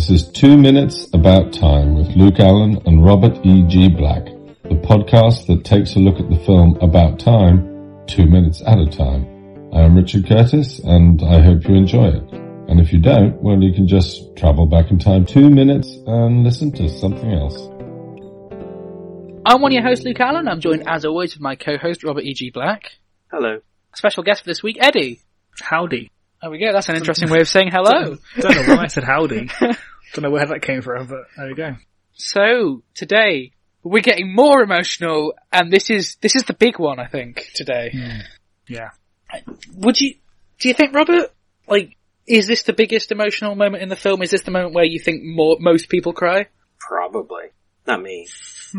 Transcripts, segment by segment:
This is Two Minutes About Time with Luke Allen and Robert E. G. Black, the podcast that takes a look at the film About Time, two minutes at a time. I am Richard Curtis and I hope you enjoy it. And if you don't, well, you can just travel back in time two minutes and listen to something else. I'm one of your hosts, Luke Allen. I'm joined, as always, with my co-host, Robert E.G. Black. Hello. Special guest for this week, Eddie. Howdy. There we go. That's an interesting way of saying hello. Don't know why I said howdy. Don't know where that came from, but there you go. So, today, we're getting more emotional, and this is, this is the big one, I think, today. Yeah. Would you, do you think, Robert, like, is this the biggest emotional moment in the film? Is this the moment where you think more, most people cry? Probably. Not me.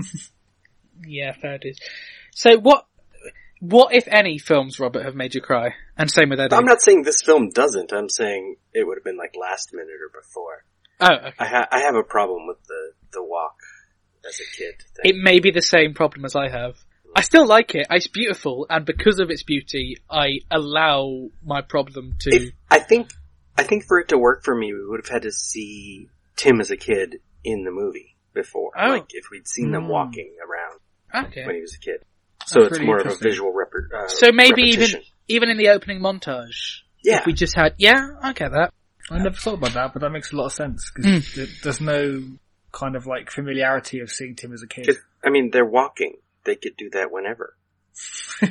Yeah, fair it is. So what, what if any films, Robert, have made you cry? And same with Eddie. I'm not saying this film doesn't. I'm saying it would have been like last minute or before. Oh, okay. I, ha- I have a problem with the, the walk as a kid. It may be the same problem as I have. I still like it. It's beautiful, and because of its beauty, I allow my problem to. If- I think, I think for it to work for me, we would have had to see Tim as a kid in the movie before. Oh. Like if we'd seen them Hmm. walking around okay. when he was a kid. So That's it's really more of a visual rep- uh, So maybe even even in the opening montage, Yeah. if we just had, yeah, I get that. I never thought about that, but that makes a lot of sense because Mm. there's no kind of like familiarity of seeing Tim as a kid. I mean, they're walking. They could do that whenever.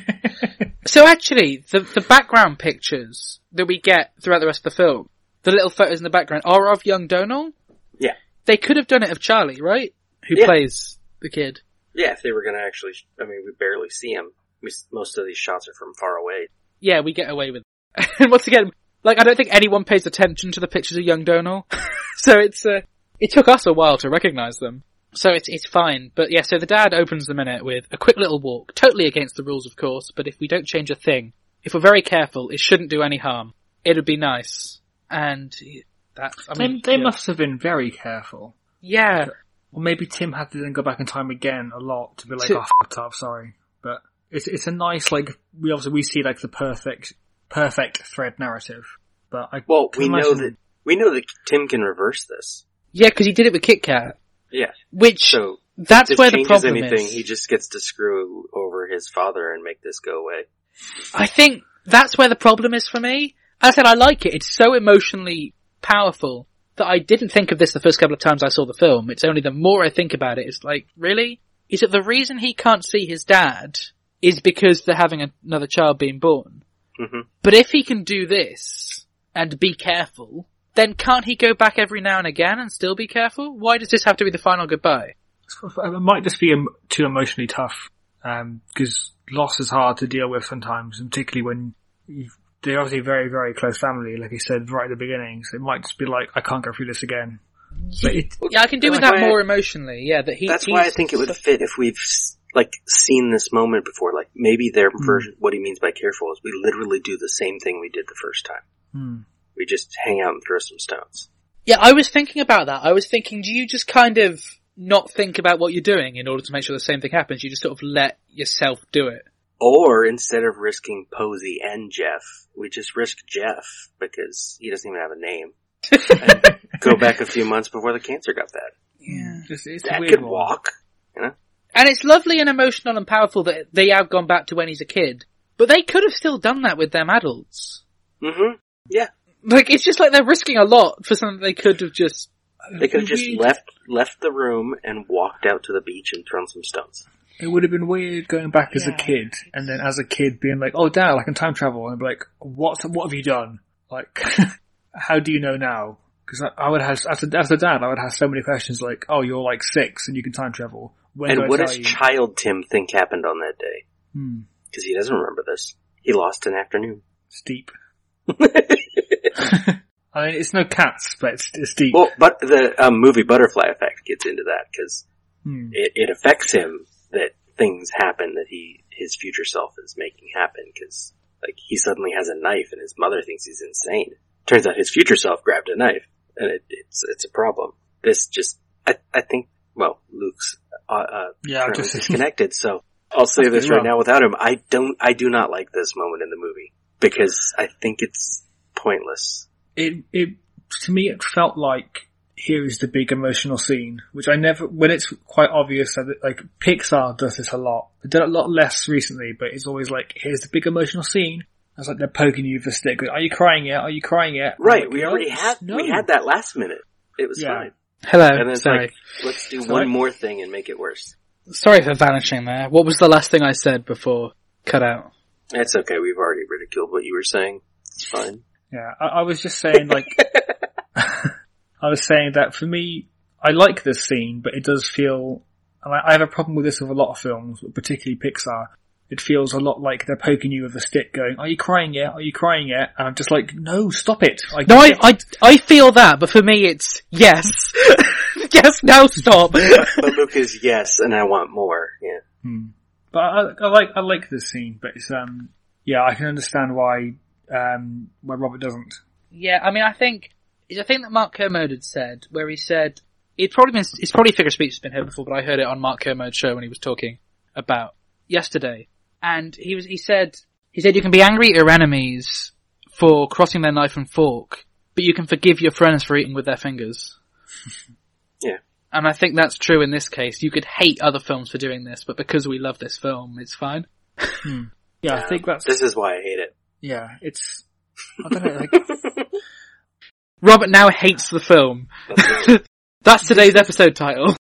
So actually, the the background pictures that we get throughout the rest of the film, the little photos in the background, are of young Domhnall. Yeah. They could have done it of Charlie, right? Who Yeah. plays the kid. Yeah, if they were going to actually, I mean, we barely see him. We, most of these shots are from far away. Yeah, we get away with it. and once again, like, I don't think anyone pays attention to the pictures of young Domhnall. so it's, uh, it took us a while to recognize them. So it's, it's fine. But yeah, so the dad opens the minute with a quick little walk, totally against the rules, of course, but if we don't change a thing, if we're very careful, it shouldn't do any harm. It'd be nice. And that, I they mean, they yeah. must have been very careful. yeah. Or maybe Tim had to then go back in time again a lot to be like, To- oh, fucked up, sorry. But it's it's a nice like we obviously we see like the perfect perfect thread narrative. But I Well, can we know that we know that Tim can reverse this. Yeah, cause he did it with Kit Kat. Yeah. Which, So that's this where the problem anything. is. He just gets to screw over his father and make this go away. I think that's where the problem is for me. As I said, I like it. It's so emotionally powerful that I didn't think of this the first couple of times I saw the film. It's only the more I think about it, it's like, really? Is it the reason he can't see his dad is because they're having another child being born? Hmm But if he can do this and be careful, then can't he go back every now and again and still be careful? Why does this have to be the final goodbye? It might just be too emotionally tough because loss is hard to deal with sometimes, and particularly when you've, they're obviously very, very close family, like you said right at the beginning. So it might just be like, I can't go through this again. But it, Yeah, I can do with That's that why- more emotionally. Yeah, that he. That's why I think it would fit if we've s- like seen this moment before. Like maybe their Hmm. version, what he means by careful is we literally do the same thing we did the first time. hmm. We just hang out and throw some stones. Yeah, I was thinking about that. I was thinking, do you just kind of not think about what you're doing in order to make sure the same thing happens? You just sort of let yourself do it. Or instead of risking Posy and Jeff, we just risk Jeff because he doesn't even have a name. and go back a few months before the cancer got that. Yeah. It's, it's a That weird could one. walk. You know? And it's lovely and emotional and powerful that they have gone back to when he's a kid. But they could have still done that with them adults. hmm Yeah. Like, it's just like they're risking a lot for something they could have just... They could have just Weird. left left the room and walked out to the beach and thrown some stones. It would have been weird going back as Yeah. a kid, and then as a kid being like, "Oh, Dad, I can time travel," and I'd be like, "What? What have you done? Like, how do you know now?" Because I, I would have, as a, as a dad, I would have so many questions like, "Oh, you're like six and you can time travel. When and what does you?" child Tim think happened on that day? Hmm, Because he doesn't remember this. He lost an afternoon. steep. I mean, it's no cats, but it's, it's steep. Well, but the um, movie Butterfly Effect gets into that because Hmm. it, it affects him that things happen that he his future self is making happen because like he suddenly has a knife and his mother thinks he's insane. Turns out his future self grabbed a knife and it, it's it's a problem. This just I I think well Luke's uh, uh Yeah, just- disconnected so I'll say this right now without him I don't I do not like this moment in the movie because I think it's pointless. it it to me it felt like here is the big emotional scene, which I never, when it's quite obvious that it, like Pixar does this a lot. They did it a lot less recently, but it's always like, here's the big emotional scene. It's like they're poking you with a stick. Are you crying yet? Are you crying yet? Right, like, we already had no. we had that last minute. It was Yeah. fine. Hello. And then it's Sorry. like, let's do Sorry? one more thing and make it worse. Sorry for vanishing there. What was the last thing I said before cut out? It's okay. We've already ridiculed what you were saying. It's fine. Yeah, I, I was just saying like, I was saying that for me, I like this scene, but it does feel, and I, I have a problem with this with a lot of films, but particularly Pixar. It feels a lot like they're poking you with a stick going, are you crying yet? Are you crying yet? And I'm just like, no, stop it. I No, I, get- I, I feel that, but for me it's yes. yes, now stop. But Luke is yes, and I want more. Yeah. Hmm. But I, I like, I like this scene, but it's, um, yeah, I can understand why, um, why Robert doesn't. Yeah, I mean, I think it's a thing that Mark Kermode had said, where he said it probably been it's probably figure of speech has been heard before, but I heard it on Mark Kermode's show when he was talking about yesterday, and he was he said he said you can be angry at your enemies for crossing their knife and fork, but you can forgive your friends for eating with their fingers. Yeah. And I think that's true in this case. You could hate other films for doing this, but because we love this film, it's fine. Hmm. Yeah, I think that's, This is why I hate it. yeah, it's, I don't know, like, Robert now hates the film. That's. That's today's episode title.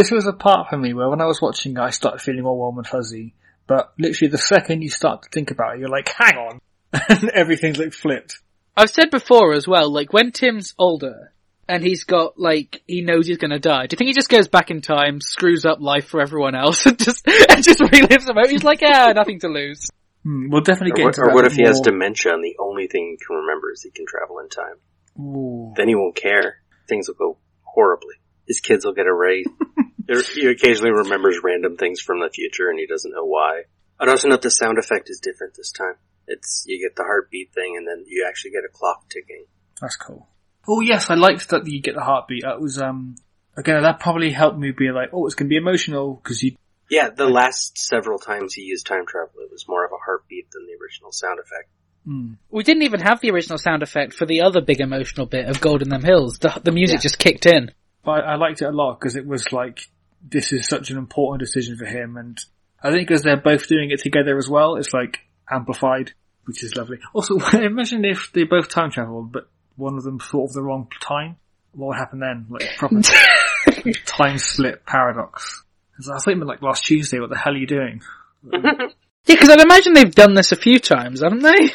This was a part for me where when I was watching it, I started feeling all warm and fuzzy. But literally the second you start to think about it, you're like, hang on. and everything's like flipped. I've said before as well, like when Tim's older and he's got like he knows he's gonna die. Do you think he just goes back in time, screws up life for everyone else, and just and just relives the moment? He's like, yeah, nothing to lose. Hmm, we'll definitely Or get what, into or what if he has dementia and the only thing he can remember is he can travel in time? Ooh. Then he won't care. Things will go horribly. His kids will get arrayed. There- he occasionally remembers random things from the future and he doesn't know why. I'd also note the sound effect is different this time. It's, you get the heartbeat thing and then you actually get a clock ticking. That's cool. Oh yes, I liked that you get the heartbeat. That was, um, again, that probably helped me be like, oh, it's gonna be emotional, cause you, Yeah, the last several times he used time travel, it was more of a heartbeat than the original sound effect. hmm. We didn't even have the original sound effect for the other big emotional bit of Golden Them Hills. The, the music Yeah. just kicked in. But I, I liked it a lot because it was like, this is such an important decision for him and I think because they're both doing it together as well, it's like amplified, which is lovely. Also, imagine if they both time traveled, but one of them thought of the wrong time. What would happen then? Like proper time slip paradox. I thought you meant like last Tuesday, what the hell are you doing? Yeah, because I'd imagine they've done this a few times, haven't they?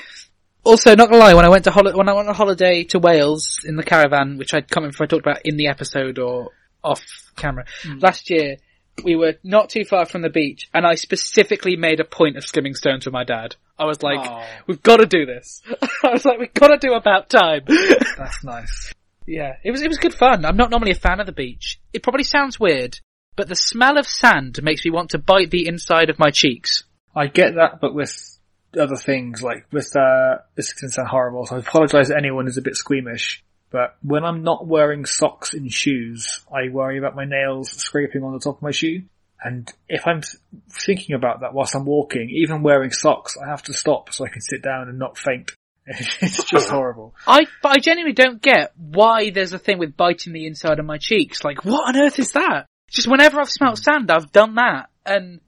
Also, not gonna lie, when I went to holi- when I went on holiday to Wales in the caravan, which I can't remember if I talked about in the episode or off camera last year, we were not too far from the beach, and I specifically made a point of skimming stones with my dad. I was like, Oh. "We've got to do this." I was like, "We've got to do about time." That's nice. yeah, it was it was good fun. I'm not normally a fan of the beach. It probably sounds weird, but the smell of sand makes me want to bite the inside of my cheeks. I get that, but with other things, like with, uh, this can sound horrible, so I apologise to anyone who's a bit squeamish. But when I'm not wearing socks and shoes, I worry about my nails scraping on the top of my shoe. And if I'm thinking about that whilst I'm walking, even wearing socks, I have to stop so I can sit down and not faint. It's just horrible. I, but I genuinely don't get why there's a thing with biting the inside of my cheeks. Like, what on earth is that? Just whenever I've smelt hmm. sand, I've done that. And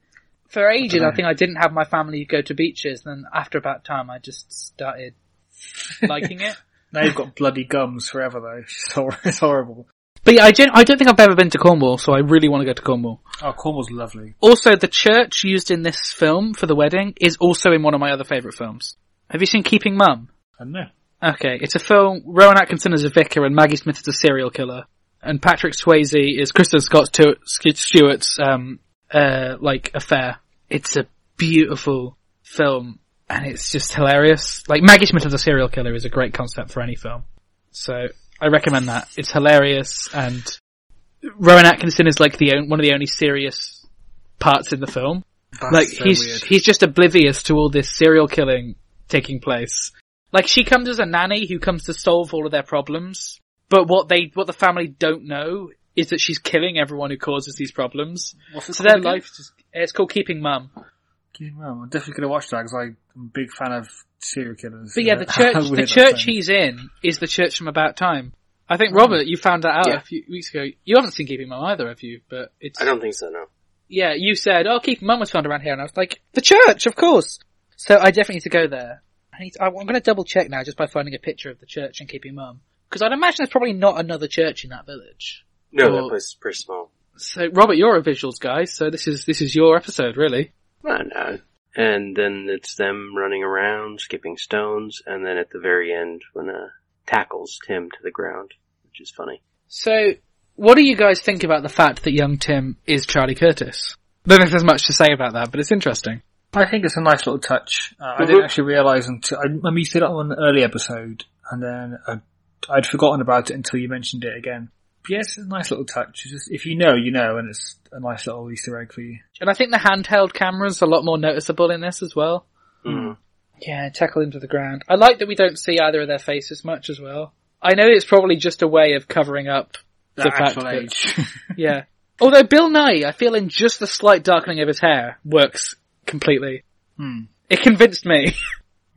for ages, I think I didn't have my family go to beaches. Then after about time, I just started liking it. Now you've got bloody gums forever though. It's, hor- it's horrible. But yeah, I, gen- I don't think I've ever been to Cornwall, so I really want to go to Cornwall. Oh, Cornwall's lovely. Also, the church used in this film for the wedding is also in one of my other favourite films. Have you seen Keeping Mum? I don't know. Okay, it's a film. Rowan Atkinson is a vicar and Maggie Smith is a serial killer, and Patrick Swayze is Kristen Scott Stewart's um uh like affair. It's a beautiful film, and it's just hilarious. Like Maggie Smith as a serial killer is a great concept for any film, so I recommend that. It's hilarious, and Rowan Atkinson is like the on- one of the only serious parts in the film. That's like so he's weird. he's just oblivious to all this serial killing taking place. Like she comes as a nanny who comes to solve all of their problems, but what they what the family don't know is that she's killing everyone who causes these problems. What's So their life just it's called keeping mum. Yeah, well, I'm definitely going to watch that because I'm a big fan of serial killers. But yeah, the church, the church sounds. he's in is the church from About Time. I think Robert, you found that out Yeah. a few weeks ago. You haven't seen Keeping Mum either, have you? But it's I don't think so. No. yeah. You said, "Oh, Keeping Mum was found around here," and I was like, "The church, of course." So I definitely need to go there. I need to, I'm going to double check now just by finding a picture of the church and Keeping Mum because I'd imagine there's probably not another church in that village. No, Well- that place is pretty small. So Robert, you're a visuals guy, so this is this is your episode, really. Well, know. And then it's them running around, skipping stones, and then at the very end, when uh, tackles Tim to the ground, which is funny. So, what do you guys think about the fact that young Tim is Charlie Curtis? I don't know if there's much to say about that, but it's interesting. I think it's a nice little touch. Uh, I Mhm. didn't actually realise until I, I missed it on an early episode, and then I, I'd forgotten about it until you mentioned it again. But yes, it's a nice little touch. It's just if you know, you know, and it's a nice little Easter egg for you. And I think the handheld camera's a lot more noticeable in this as well. Mm. Yeah, tackle into the ground. I like that we don't see either of their faces much as well. I know it's probably just a way of covering up the, The fact actual that, age. yeah. Although Bill Nighy, I feel in just the slight darkening of his hair works completely. hmm. It convinced me.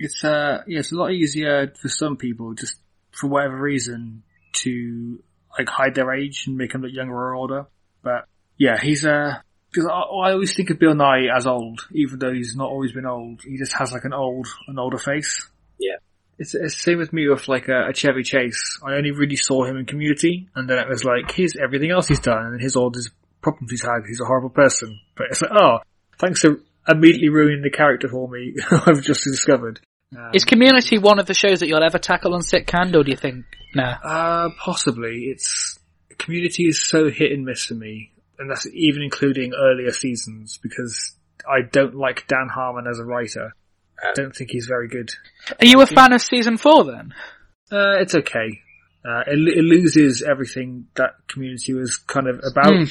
It's uh, yeah, it's a lot easier for some people, just for whatever reason, to like hide their age and make them look younger or older. But yeah, he's uh, because I, I always think of Bill Nighy as old, even though he's not always been old. He just has like an old, an older face. Yeah. It's, it's the same with me with like a, a Chevy Chase. I only really saw him in Community, and then it was like here's everything else he's done, and his all his problems he's had. He's a horrible person. But it's like, oh, thanks for immediately ruining the character for me. I've just discovered. Um, Is Community one of the shows that you'll ever tackle on Sitcand, or do you think, nah? Uh, possibly. It's Community is so hit and miss for me, and that's even including earlier seasons because I don't like Dan Harmon as a writer. I don't think he's very good. Are you a fan of season four then? Uh, it's okay. Uh, it, it loses everything that Community was kind of about. Um,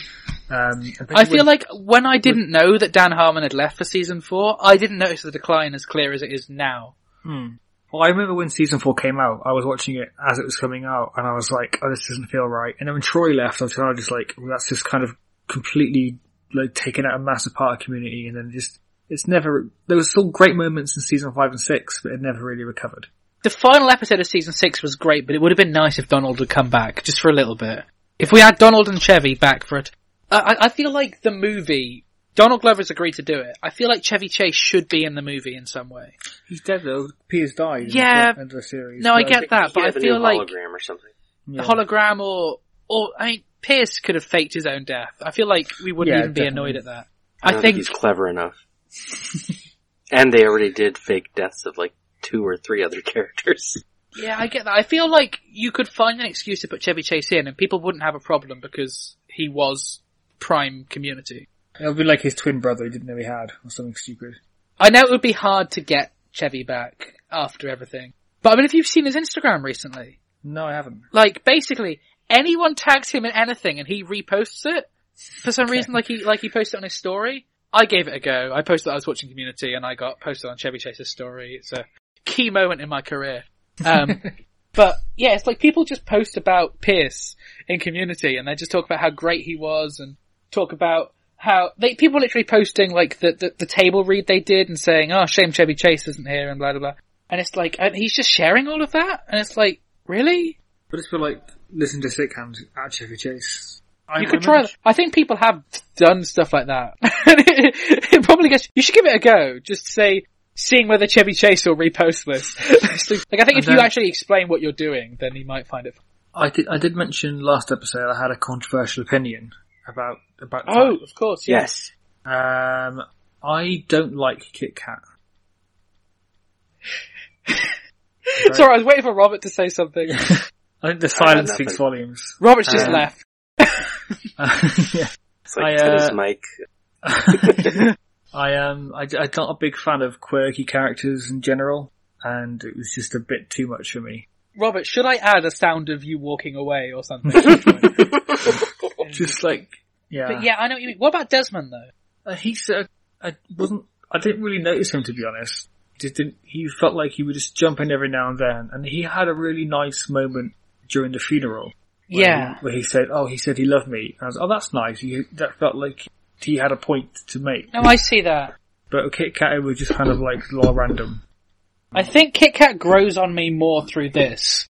Hmm. I feel like when I didn't know that Dan Harmon had left for season four, I didn't notice the decline as clear as it is now. Hmm. Well, I remember when season four came out, I was watching it as it was coming out, and I was like, "Oh, this doesn't feel right." And then when Troy left, I was kind of just like, well, "That's just kind of completely like taken out a massive part of Community," and then just it's never. There was still great moments in season five and six, but it never really recovered. The final episode of season six was great, but it would have been nice if Donald had come back just for a little bit. If we had Donald and Chevy back for it, I, I- I feel like the movie. Donald Glover's agreed to do it. I feel like Chevy Chase should be in the movie in some way. He's dead though. Pierce died. in Yeah. the end of the series. No, I But get that, He but I have feel new like hologram or something. yeah. the hologram or or I mean Pierce could have faked his own death. I feel like we wouldn't Yeah, even be definitely. annoyed at that. I, I don't think he's clever enough. and they already did fake deaths of like two or three other characters. Yeah, I get that. I feel like you could find an excuse to put Chevy Chase in and people wouldn't have a problem because he was prime community. It would be like his twin brother he didn't know he had, or something stupid. I know it would be hard to get Chevy back after everything. But I mean, if you've seen his Instagram recently, No, I haven't. like basically anyone tags him in anything and he reposts it for some reason, like he like he posted it on his story. I gave it a go. I posted that I was watching Community and I got posted on Chevy Chase's story. It's a key moment in my career. Um, but yeah, it's like people just post about Pierce in Community and they just talk about how great he was and talk about how they people literally posting like the, the the table read they did and saying, "Oh, shame Chevy Chase isn't here," and blah blah blah. And it's like and he's just sharing all of that, and it's like, really? But it's for like listen to sitcoms at Chevy Chase. I, You could try that. I think people have done stuff like that. it, it probably gets. You should give it a go. Just say, seeing whether Chevy Chase will repost this. like I think if you actually explain what you're doing, then he might find it. I did. I did mention last episode I had a controversial opinion about about. Oh, of course, yes. Yes. Um, I don't like Kit Kat. Sorry, I was waiting for Robert to say something. I think the silence had speaks volumes. Robert's just Um, left. yeah. It's like I, it's got his uh, mic. I am. I, I'm not a big fan of quirky characters in general, and it was just a bit too much for me. Robert, should I add a sound of you walking away or something? Just like, yeah. but yeah, I know what you mean. What about Desmond though? Uh, he's. Uh, I wasn't. I didn't really notice him to be honest. Just didn't. He felt like he would just jump in every now and then, and he had a really nice moment during the funeral. where Yeah. he, where he said, "Oh, he said he loved me." And I was, "Oh, that's nice." He, that felt like he had a point to make. No, I see that. But Kit Kat was just kind of like a lot random. I think Kit Kat grows on me more through this.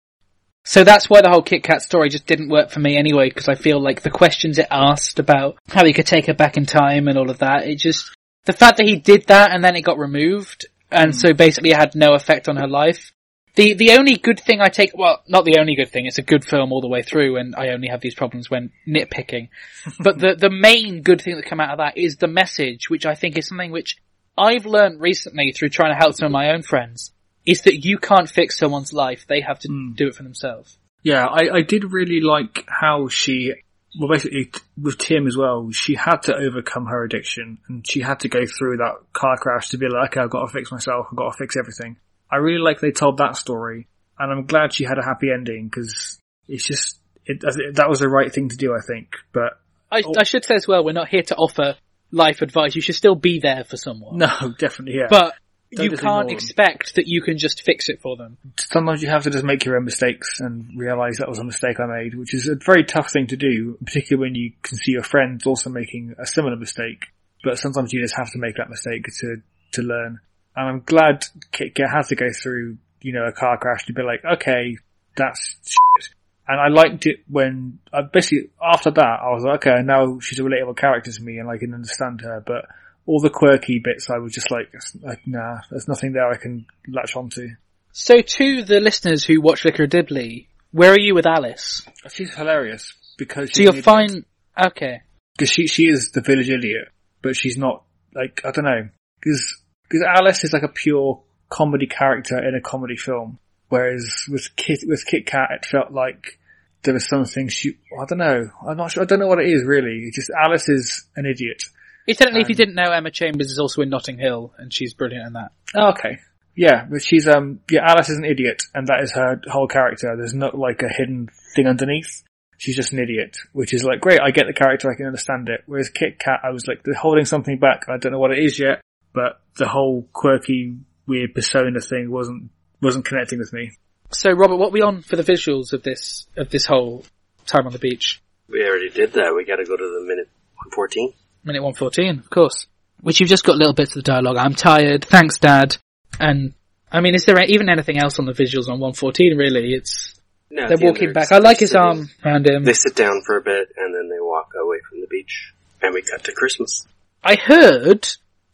So that's why the whole Kit Kat story just didn't work for me anyway, because I feel like the questions it asked about how he could take her back in time and all of that, it just, the fact that he did that and then it got removed, and hmm. so basically it had no effect on her life. The, the only good thing I take, well, not the only good thing, it's a good film all the way through and I only have these problems when nitpicking. but the, the main good thing that come out of that is the message, which I think is something which I've learned recently through trying to help some of my own friends, is that you can't fix someone's life. They have to Mm. do it for themselves. Yeah, I, I did really like how she, well basically with Tim as well, she had to overcome her addiction and she had to go through that car crash to be like, okay, I've got to fix myself, I've got to fix everything. I really like they told that story and I'm glad she had a happy ending because it's just, it, that was the right thing to do, I think. But I, Oh. I should say as well, we're not here to offer life advice. You should still be there for someone. no, definitely, yeah. But Don't you can't expect that you can just fix it for them. sometimes you have to just make your own mistakes and realize that was a mistake I made, which is a very tough thing to do, particularly when you can see your friends also making a similar mistake. But sometimes you just have to make that mistake to, to learn. And I'm glad Kit had to go through, you know, a car crash to be like, okay, that's shit. And I liked it when, uh, basically after that, I was like, okay, now she's a relatable character to me and I can understand her, but all the quirky bits I was just like, like nah, there's nothing there I can latch onto. So to the listeners who watch Vicar of Dibley, where are you with Alice? She's hilarious because So you're fine. Okay. because she she is the village idiot, but she's not like I don't know because because Alice is like a pure comedy character in a comedy film, whereas with Kit with Kit Kat it felt like there was something she I don't know I'm not sure I don't know what it is really. It's just Alice is an idiot. Incidentally, if you Um, didn't know, Emma Chambers is also in Notting Hill, and she's brilliant in that. Oh, okay. Yeah, but she's um yeah Alice is an idiot, and that is her whole character. There's not like a hidden thing underneath. She's just an idiot, which is like great. I get the character, I can understand it. Whereas Kit Kat, I was like they're holding something back. I don't know what it is yet, but the whole quirky, weird persona thing wasn't wasn't connecting with me. So, Robert, what are we on for the visuals of this of this whole time on the beach? We already did that. We gotta go to the minute 114. Minute one fourteen, of course. Which you've just got little bits of the dialogue. I'm tired. Thanks, Dad. And I mean, is there even anything else on the visuals on one fourteen? Really, it's No, they're the walking back. I like his sitting- arm around him. They sit down for a bit and then they walk away from the beach. And we cut to Christmas. I heard,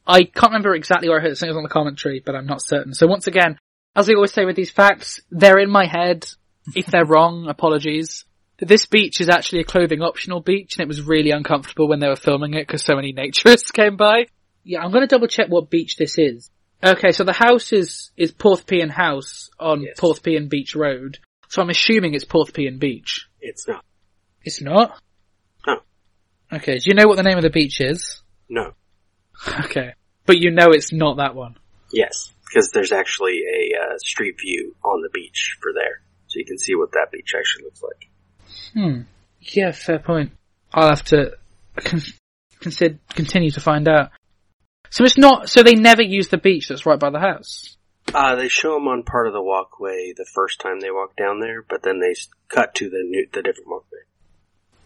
I can't remember exactly where I heard it, I it was on the commentary, but I'm not certain. So once again, as we always say with these facts, they're in my head. If they're wrong, apologies. This beach is actually a clothing optional beach and it was really uncomfortable when they were filming it because so many naturists came by. Yeah, I'm gonna double check what beach this is. Okay, so the house is, is Porthpean House on Yes. Porthpean Beach Road. So I'm assuming it's Porthpean Beach. It's not. It's not? No. Okay, do you know what the name of the beach is? No. Okay. But you know it's not that one. Yes. Because there's actually a uh, street view on the beach for there. So you can see what that beach actually looks like. Hmm. Yeah, fair point. I'll have to con- consider, continue to find out. So it's not, so they never use the beach that's right by the house. Uh, they show them on part of the walkway the first time they walk down there, but then they cut to the new, the different walkway.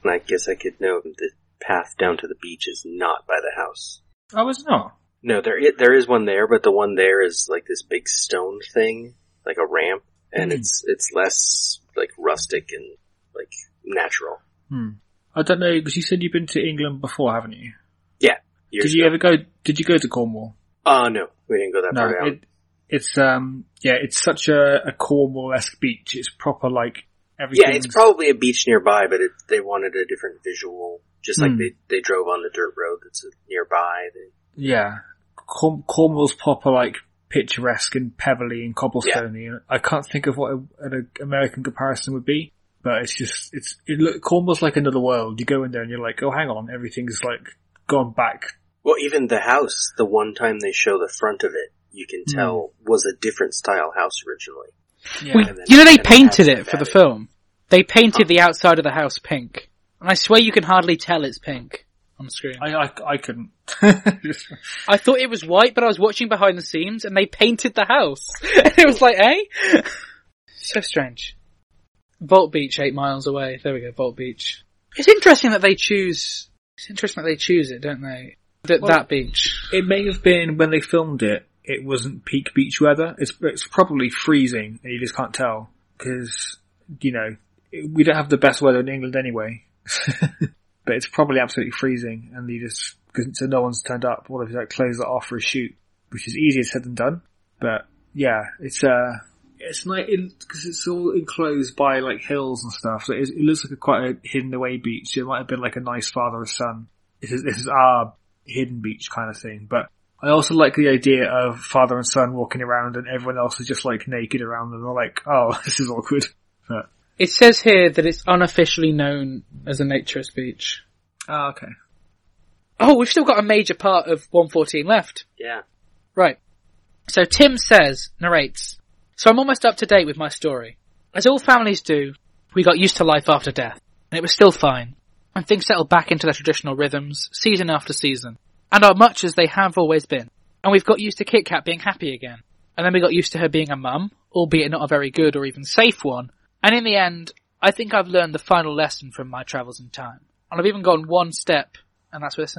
And I guess I could know the path down to the beach is not by the house. I was not. No, there there is one there, but the one there is like this big stone thing, like a ramp, and Hmm. it's it's less like rustic and like natural. Hmm. I don't know because you said you've been to England before, haven't you? Yeah. Did you ago. ever go? Did you go to Cornwall? Oh no, we didn't go that No, far down. it, it's um yeah, it's such a, a Cornwall-esque beach. It's proper like everything. yeah, it's probably a beach nearby, but it, they wanted a different visual, just like Hmm. they they drove on the dirt road that's nearby. They, yeah. Corn- Cornwall's proper like picturesque and pebbly and cobblestoney. And I can't think of what a, an American comparison would be, but it's just it's it look almost like another world. You go in there and you're like, oh, hang on, everything's like gone back. well, even the house, the one time they show the front of it, you can Hmm. tell was a different style house originally. Yeah. We, and then- you know they painted it for the it. film. They painted the outside of the house pink. And I swear you can hardly tell it's pink on screen. I, I, I, I couldn't. I thought it was white, but I was watching behind the scenes and they painted the house. and it was like, eh? so strange. Vault Beach, eight miles away. There we go, Vault Beach. It's interesting that they choose, it's interesting that they choose it, don't they? That, Well- that beach. it may have been when they filmed it. It wasn't peak beach weather. It's it's probably freezing, and you just can't tell because you know, we don't have the best weather in England anyway. but it's probably absolutely freezing and you just, cause, so no one's turned up. What if you like close it off for a shoot? Which is easier said than done. But yeah, it's, uh, it's nice because it's all enclosed by like hills and stuff. So it, it looks like a quite a hidden away beach. It might have been like a nice father and son. This is, this is our hidden beach kind of thing. But I also like the idea of father and son walking around and everyone else is just like naked around them. They're like, oh, this is awkward. But, It says here that it's unofficially known as a naturist beach. oh, okay. Oh, we've still got a major part of 114 left. Yeah. Right. So Tim says, narrates, So I'm almost up to date with my story. As all families do, we got used to life after death, and it was still fine. And things settled back into their traditional rhythms, season after season, and are much as they have always been. And we've got used to Kit Kat being happy again. And then we got used to her being a mum, albeit not a very good or even safe one. And in the end, I think I've learned the final lesson from my travels in time. And I've even gone one step, and that's where this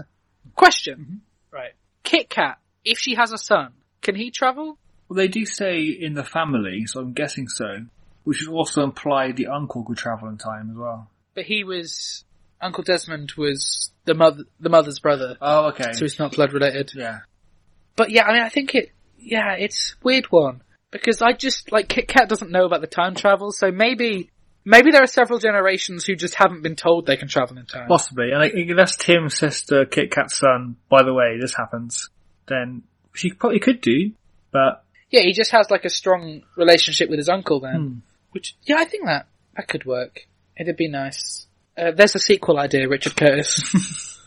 Question. Mm-hmm. Right. Kit Kat, if she has a son, can he travel? Well, they do say in the family, so I'm guessing so. Which would also imply the uncle could travel in time as well. But he was Uncle Desmond was the mother the mother's brother, Oh, okay. so it's not blood related. yeah. But yeah, I mean, I think it. Yeah, it's a weird one because I just like Kit Kat doesn't know about the time travel, so maybe maybe there are several generations who just haven't been told they can travel in time. Possibly. And I, unless Tim says to Kit Kat's son, by the way, this happens, then she probably could do, but Yeah, he just has like a strong relationship with his uncle then. Hmm. Which, yeah, I think that, that could work. It'd be nice. Uh, there's a sequel idea, Richard Curtis.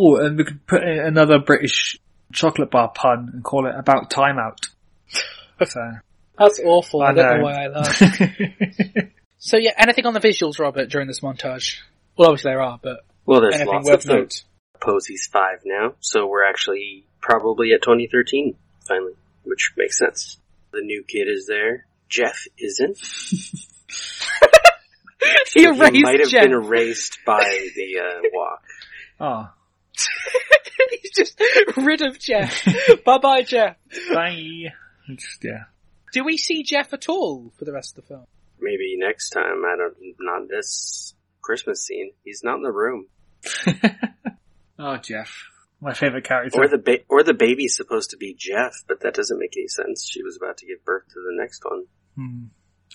Oh, and we could put in another British chocolate bar pun and call it about time out. So. That's awful. I, I don't know know. why I laughed. so yeah, anything on the visuals, Robert, during this montage? Well, obviously there are, but Well, there's anything lots worth of them. note? Posy's five now, so we're actually probably at 2013 finally, which makes sense. The new kid is there. Jeff isn't. He he erased might have Jeff. been erased by the uh, walk. oh, He's just rid of Jeff. bye bye, Jeff. bye. Just, yeah. Do we see Jeff at all for the rest of the film? Maybe next time. I don't. Not this Christmas scene. He's not in the room. oh, Jeff. My favorite character. Or the ba- or the baby's supposed to be Jeff, but that doesn't make any sense. She was about to give birth to the next one. Hmm.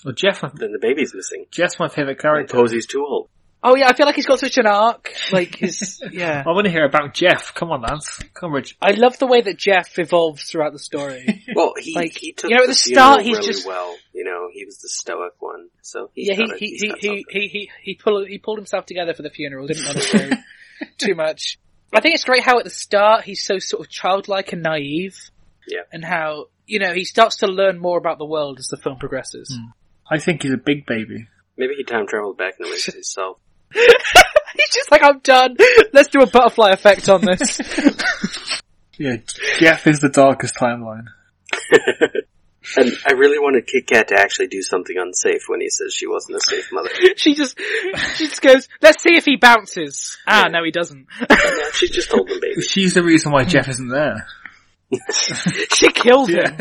Well, Jeff, Then the baby's missing. Jeff's my favorite And character. Posy's too old. Oh yeah, I feel like he's got such an arc. Like his, yeah. I want to hear about Jeff. Come on, lads. Come on, Rich. I love the way that Jeff evolves throughout the story. Well, he Like, he took you know, at the the start, he's really just- well. You know, he was the stoic one, so he's yeah, he got it. he He's he he, he he he pulled he pulled himself together for the funeral. Didn't want to show too much. I think it's great how at the start he's so sort of childlike and naive. Yeah. And how you know he starts to learn more about the world as the film progresses. Hmm. I think he's a big baby. Maybe he time traveled back and erased himself. He's just like, I'm done. Let's do a butterfly effect on this. Yeah, Jeff is the darkest timeline. And I really wanted Kit Kat to actually do something unsafe when he says she wasn't a safe mother. she just, she just goes, let's see if he bounces. Ah, no, he doesn't. Yeah, she just told them, baby. She's the reason why Jeff isn't there. she killed him.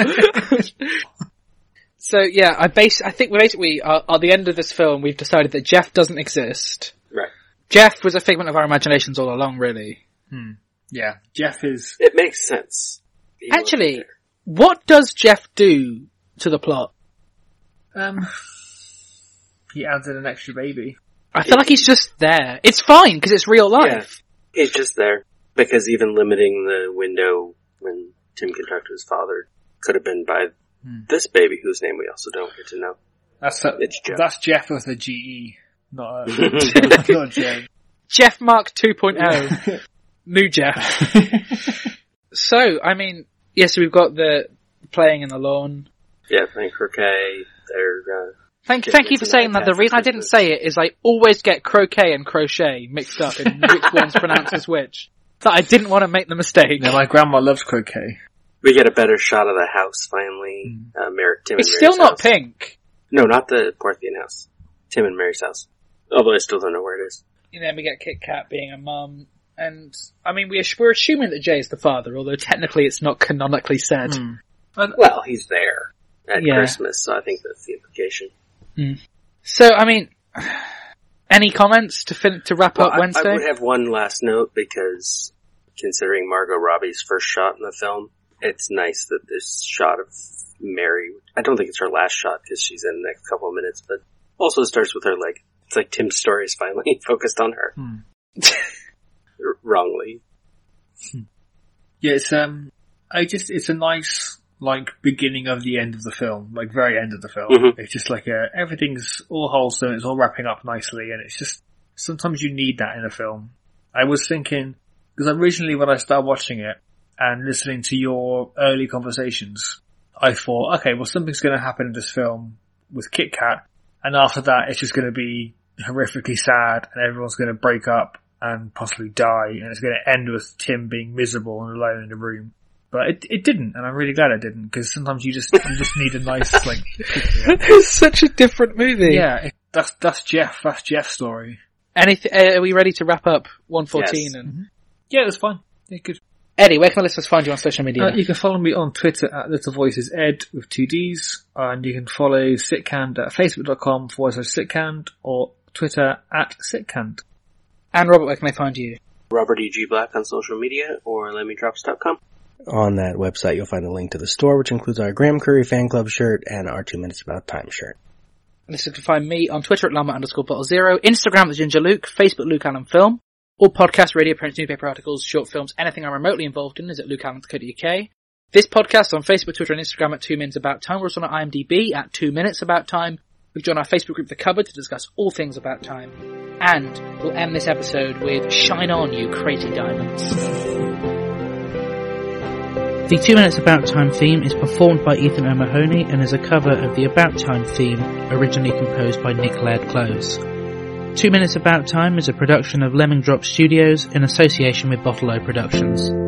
So yeah, I base, I think we basically, uh, at the end of this film, we've decided that Jeff doesn't exist. Right. Jeff was a figment of our imaginations all along, really. Yeah, Jeff is. It makes sense. He Actually, there. What does Jeff do to the plot? Um, he adds in an extra baby. I feel like he's just there. It's fine because it's real life. he's just there because even limiting the window when Tim can talk to his father could have been by Hmm. this baby whose name we also don't get to know. That's a, It's Jeff. that's Jeff with a GE, not a, not a J. Jeff Mark 2.0. New Jeff. So, I mean, yes, we've got the playing in the lawn. Yeah, playing croquet. They're uh, Thank, Just thank you for saying that that. The reason I didn't say it is I always get croquet and crochet mixed up in which one's pronounced as which. So I didn't want to make the mistake. Yeah, my grandma loves croquet. we get a better shot of the house finally. Uh, Mar- Tim it's and still not house. pink. No, not the Porthpean house. Tim and Mary's house. Although I still don't know where it is. And then we get Kit Kat being a mum. And, I mean, we, we're assuming that Jay is the father, although technically it's not canonically said. Hmm. Well, he's there at Yeah. Christmas, so I think that's the implication. So, I mean, any comments to fin- to wrap Well, up I- Wednesday? I, would have one last note because considering Margot Robbie's first shot in the film, it's nice that this shot of Mary, I don't think it's her last shot because she's in the next couple of minutes, but also starts with her like It's like Tim's story is finally focused on her. Hmm. Wrongly. Yeah, it's um, I just it's a nice like beginning of the end of the film, like very end of the film. Mhm. It's just like a, everything's all wholesome, it's all wrapping up nicely, and it's just sometimes you need that in a film. I was thinking because originally when I started watching it and listening to your early conversations, I thought, okay, well something's going to happen in this film with Kit Kat, and after that it's just going to be horrifically sad, and everyone's going to break up and possibly die, and it's going to end with Tim being miserable and alone in the room. But it it didn't, and I'm really glad it didn't because sometimes you just you just need a nice like it's such a different movie. yeah. It, that's that's Jeff. That's Jeff's story. Anything? Uh, are we ready to wrap up 114? Yes. And Yeah, that's fine. Yeah, good. Eddie, where can the listeners find you on social media? Uh, you can follow me on Twitter at Little Voices Ed with two D's, and you can follow Sitcand at facebook.com forward slash Sitcand or Twitter at Sitcand. And Robert, where can I find you? Robert E. G. Black on social media or lemmydrops.com. On that website, you'll find a link to the store, which includes our Graham Curry fan club shirt and our Two Minutes About Time shirt. Listeners can find me on Twitter at llama underscore bottle zero, Instagram at Ginger Luke, Facebook Luke Allen Film, all podcasts, radio prints, newspaper articles, short films, anything I'm remotely involved in is at lukeallen.co.uk. This podcast on Facebook, Twitter, and Instagram at Two Minutes About Time. We're also on IMDb at Two Minutes About Time. We've joined our Facebook group, The Cupboard, to discuss all things about time. And we'll end this episode with Shine On, You Crazy Diamonds. The Two Minutes About Time theme is performed by Ethan O'Mahony and is a cover of the About Time theme originally composed by Nick Laird-Clowes. Two Minutes About Time is a production of Lemming Drop Studios in association with Bottle O Productions.